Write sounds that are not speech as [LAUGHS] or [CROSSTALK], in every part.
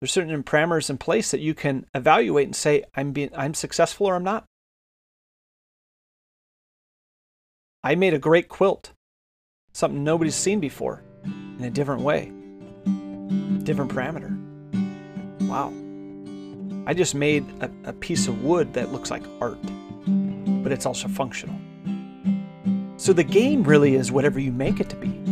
There's certain parameters in place that you can evaluate and say, I'm being I'm successful or I'm not. I made a great quilt, something nobody's seen before, in a different way, different parameter. Wow. I just made a, a piece of wood that looks like art, but it's also functional. So the game really is whatever you make it to be.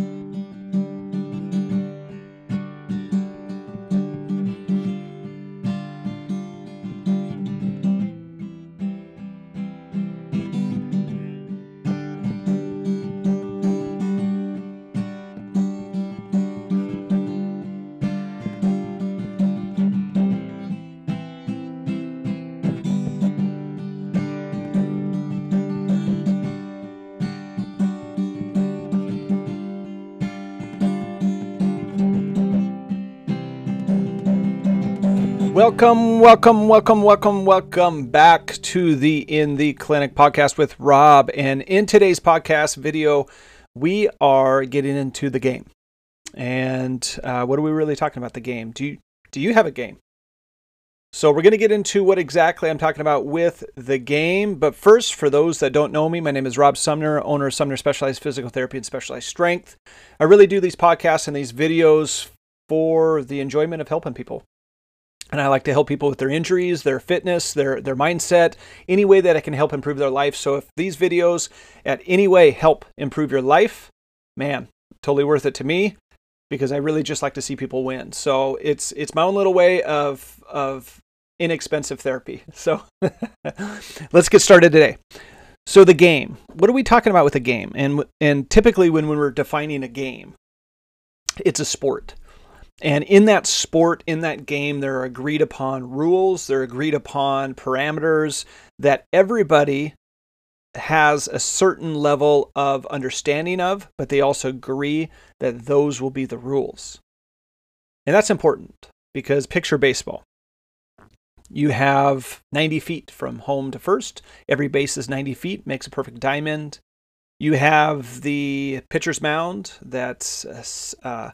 Welcome, welcome, welcome, welcome, welcome back to the In the Clinic podcast with Rob. And in today's podcast video, we are getting into the game. And uh, what are we really talking about? The game. Do you do you have a game? So we're going to get into what exactly I'm talking about with the game. But first, for those that don't know me, my name is Rob Sumner, owner of Sumner Specialized Physical Therapy and Specialized Strength. I really do these podcasts and these videos for the enjoyment of helping people and I like to help people with their injuries, their fitness, their their mindset, any way that I can help improve their life. So if these videos at any way help improve your life, man, totally worth it to me because I really just like to see people win. So it's it's my own little way of of inexpensive therapy. [LAUGHS] So [LAUGHS] let's get started today. So the game. What are we talking about with a game? And and typically when, when we're defining a game, it's a sport. And in that sport, in that game, there are agreed upon rules, there are agreed upon parameters that everybody has a certain level of understanding of, but they also agree that those will be the rules. And that's important because picture baseball. You have 90 feet from home to first. Every base is 90 feet, makes a perfect diamond. You have the pitcher's mound that's uh,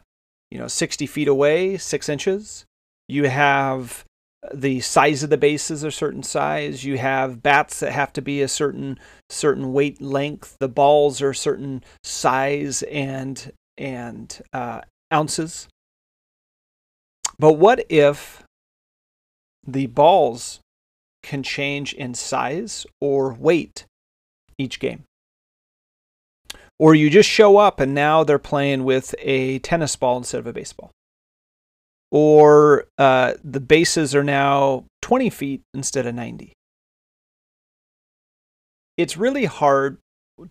you know, 60 feet away, six inches. You have the size of the bases a certain size. You have bats that have to be a certain certain weight length. The balls are a certain size and and uh, ounces. But what if the balls can change in size or weight each game? Or you just show up and now they're playing with a tennis ball instead of a baseball. Or uh, the bases are now 20 feet instead of 90. It's really hard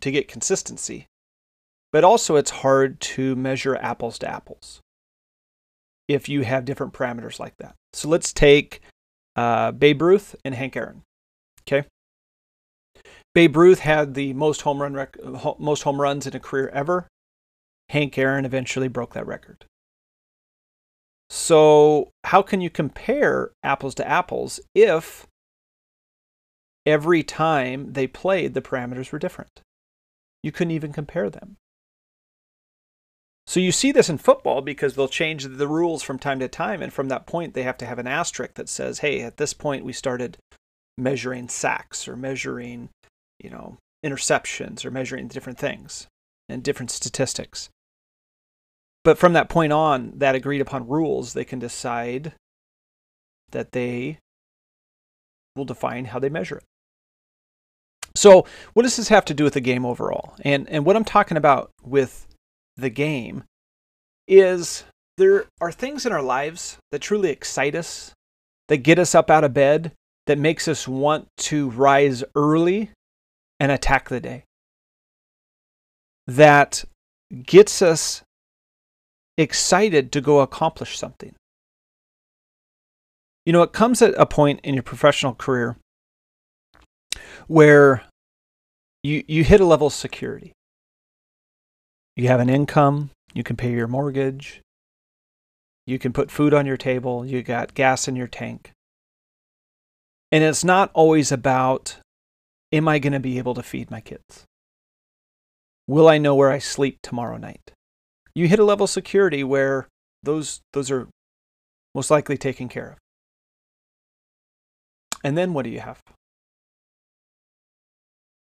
to get consistency, but also it's hard to measure apples to apples if you have different parameters like that. So let's take uh, Babe Ruth and Hank Aaron. Okay. Babe Ruth had the most home run rec- most home runs in a career ever. Hank Aaron eventually broke that record. So, how can you compare apples to apples if every time they played the parameters were different? You couldn't even compare them. So you see this in football because they'll change the rules from time to time, and from that point, they have to have an asterisk that says, "Hey, at this point, we started measuring sacks or measuring you know, interceptions or measuring different things and different statistics. But from that point on, that agreed upon rules, they can decide that they will define how they measure it. So, what does this have to do with the game overall? And and what I'm talking about with the game is there are things in our lives that truly excite us, that get us up out of bed, that makes us want to rise early and attack the day. That gets us excited to go accomplish something. You know, it comes at a point in your professional career where you, you hit a level of security. You have an income, you can pay your mortgage, you can put food on your table, you got gas in your tank. And it's not always about Am I going to be able to feed my kids? Will I know where I sleep tomorrow night? You hit a level of security where those those are most likely taken care of. And then what do you have?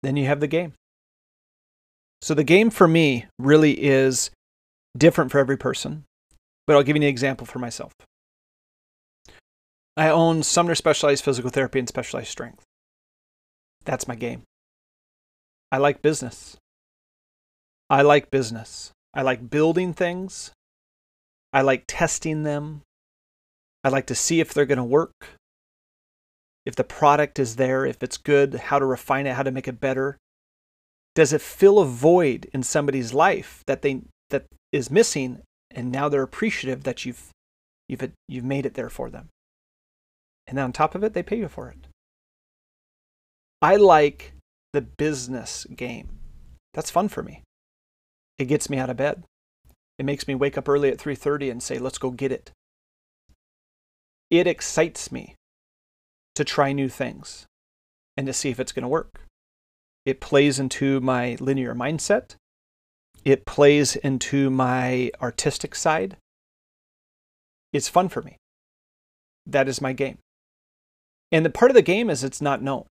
Then you have the game. So the game for me really is different for every person, but I'll give you an example for myself. I own Sumner Specialized Physical Therapy and Specialized Strength. That's my game. I like business. I like business. I like building things. I like testing them. I like to see if they're going to work, if the product is there, if it's good, how to refine it, how to make it better. Does it fill a void in somebody's life that they that is missing and now they're appreciative that you've you've you've made it there for them. And then on top of it, they pay you for it. I like the business game. That's fun for me. It gets me out of bed. It makes me wake up early at 3:30 and say, "Let's go get it." It excites me to try new things and to see if it's going to work. It plays into my linear mindset. It plays into my artistic side. It's fun for me. That is my game. And the part of the game is it's not known.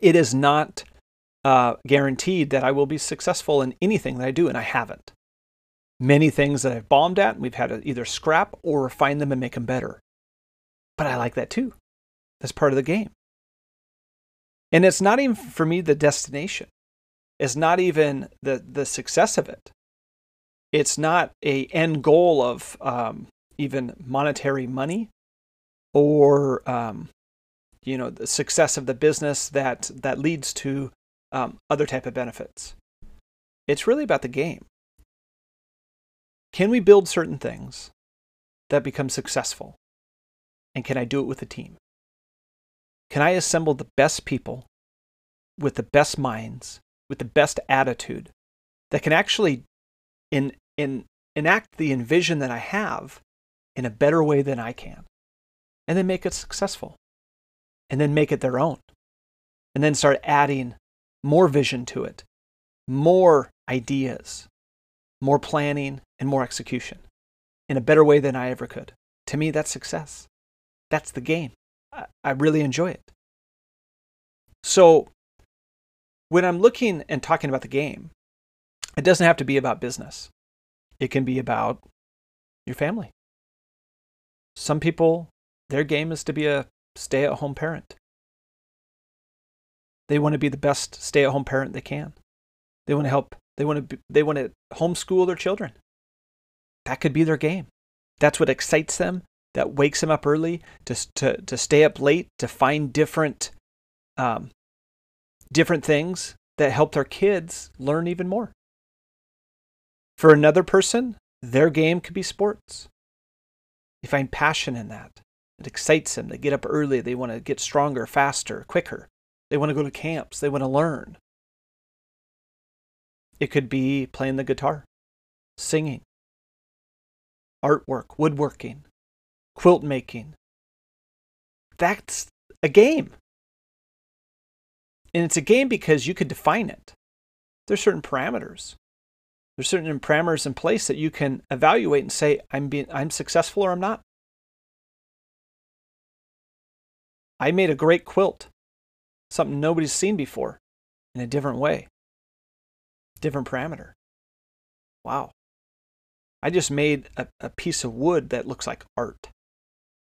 It is not uh, guaranteed that I will be successful in anything that I do, and I haven't. Many things that I've bombed at, we've had to either scrap or refine them and make them better. But I like that too. That's part of the game. And it's not even for me the destination. It's not even the, the success of it. It's not a end goal of um, even monetary money or um, you know the success of the business that that leads to um, other type of benefits. It's really about the game. Can we build certain things that become successful? And can I do it with a team? Can I assemble the best people with the best minds, with the best attitude that can actually in, in, enact the envision that I have in a better way than I can? And then make it successful. And then make it their own. And then start adding more vision to it, more ideas, more planning, and more execution in a better way than I ever could. To me, that's success. That's the game. I, I really enjoy it. So, when I'm looking and talking about the game, it doesn't have to be about business, it can be about your family. Some people, their game is to be a stay at home parent. They want to be the best stay at home parent they can. They want to help, they want to, be, they want to homeschool their children. That could be their game. That's what excites them, that wakes them up early to, to, to stay up late, to find different, um, different things that help their kids learn even more. For another person, their game could be sports. They find passion in that. It excites them. They get up early. They want to get stronger, faster, quicker. They want to go to camps. They want to learn. It could be playing the guitar, singing, artwork, woodworking, quilt making. That's a game. And it's a game because you could define it. There's certain parameters. There's certain parameters in place that you can evaluate and say, I'm being I'm successful or I'm not. I made a great quilt something nobody's seen before in a different way, different parameter. Wow. I just made a, a piece of wood that looks like art,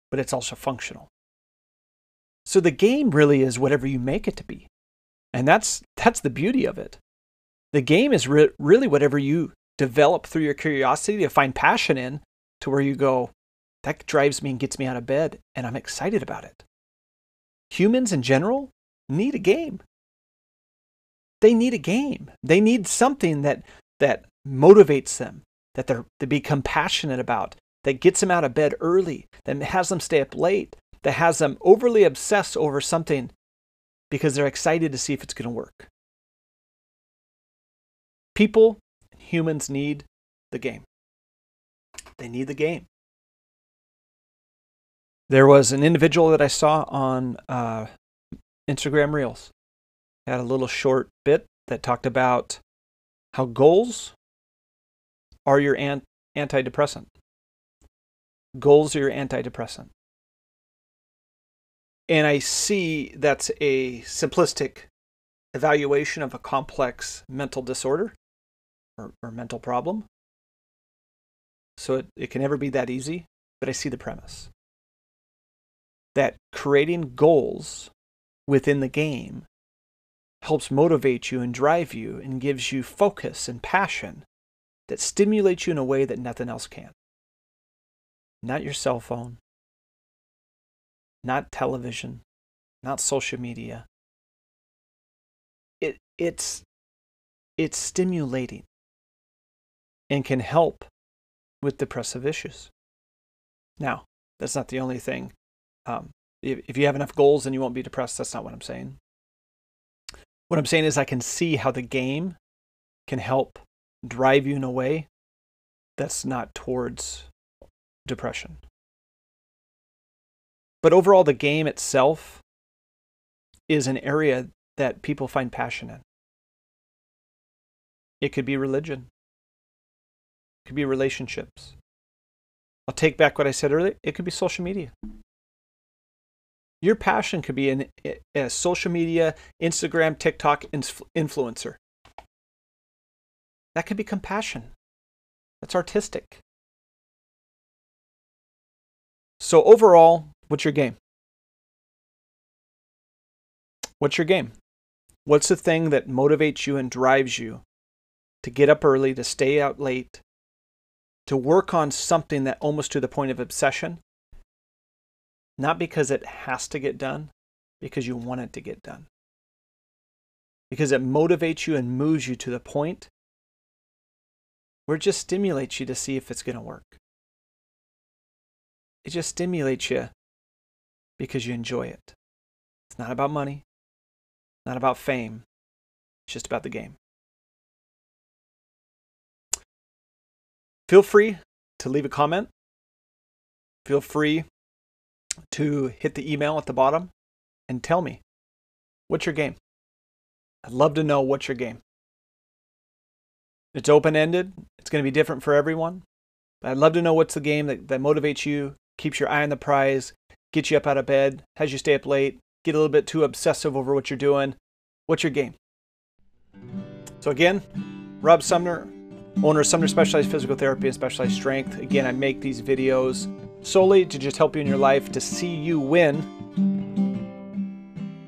but it's also functional. So the game really is whatever you make it to be. And that's that's the beauty of it. The game is re- really whatever you develop through your curiosity to find passion in to where you go that drives me and gets me out of bed and I'm excited about it. Humans in general need a game. They need a game. They need something that that motivates them, that they're they become passionate about, that gets them out of bed early, that has them stay up late, that has them overly obsessed over something because they're excited to see if it's going to work. People, humans need the game. They need the game. There was an individual that I saw on uh, Instagram Reels. Had a little short bit that talked about how goals are your antidepressant. Goals are your antidepressant. And I see that's a simplistic evaluation of a complex mental disorder or, or mental problem. So it, it can never be that easy, but I see the premise that creating goals within the game helps motivate you and drive you and gives you focus and passion that stimulates you in a way that nothing else can. Not your cell phone, not television, not social media. It, it's, it's stimulating and can help with depressive issues. Now, that's not the only thing. Um, if, if you have enough goals, then you won't be depressed. That's not what I'm saying. What I'm saying is, I can see how the game can help drive you in a way that's not towards depression. But overall, the game itself is an area that people find passion in. It could be religion, it could be relationships. I'll take back what I said earlier. It could be social media. Your passion could be a social media, Instagram, TikTok influencer. That could be compassion. That's artistic. So, overall, what's your game? What's your game? What's the thing that motivates you and drives you to get up early, to stay out late, to work on something that almost to the point of obsession? Not because it has to get done, because you want it to get done. Because it motivates you and moves you to the point where it just stimulates you to see if it's going to work. It just stimulates you because you enjoy it. It's not about money, not about fame, it's just about the game. Feel free to leave a comment. Feel free to hit the email at the bottom and tell me what's your game. I'd love to know what's your game. It's open ended, it's going to be different for everyone. But I'd love to know what's the game that, that motivates you, keeps your eye on the prize, gets you up out of bed, has you stay up late, get a little bit too obsessive over what you're doing. What's your game? So, again, Rob Sumner, owner of Sumner Specialized Physical Therapy and Specialized Strength. Again, I make these videos solely to just help you in your life to see you win.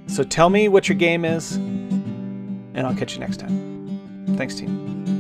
So, tell me what your game is, and I'll catch you next time. Thanks, team.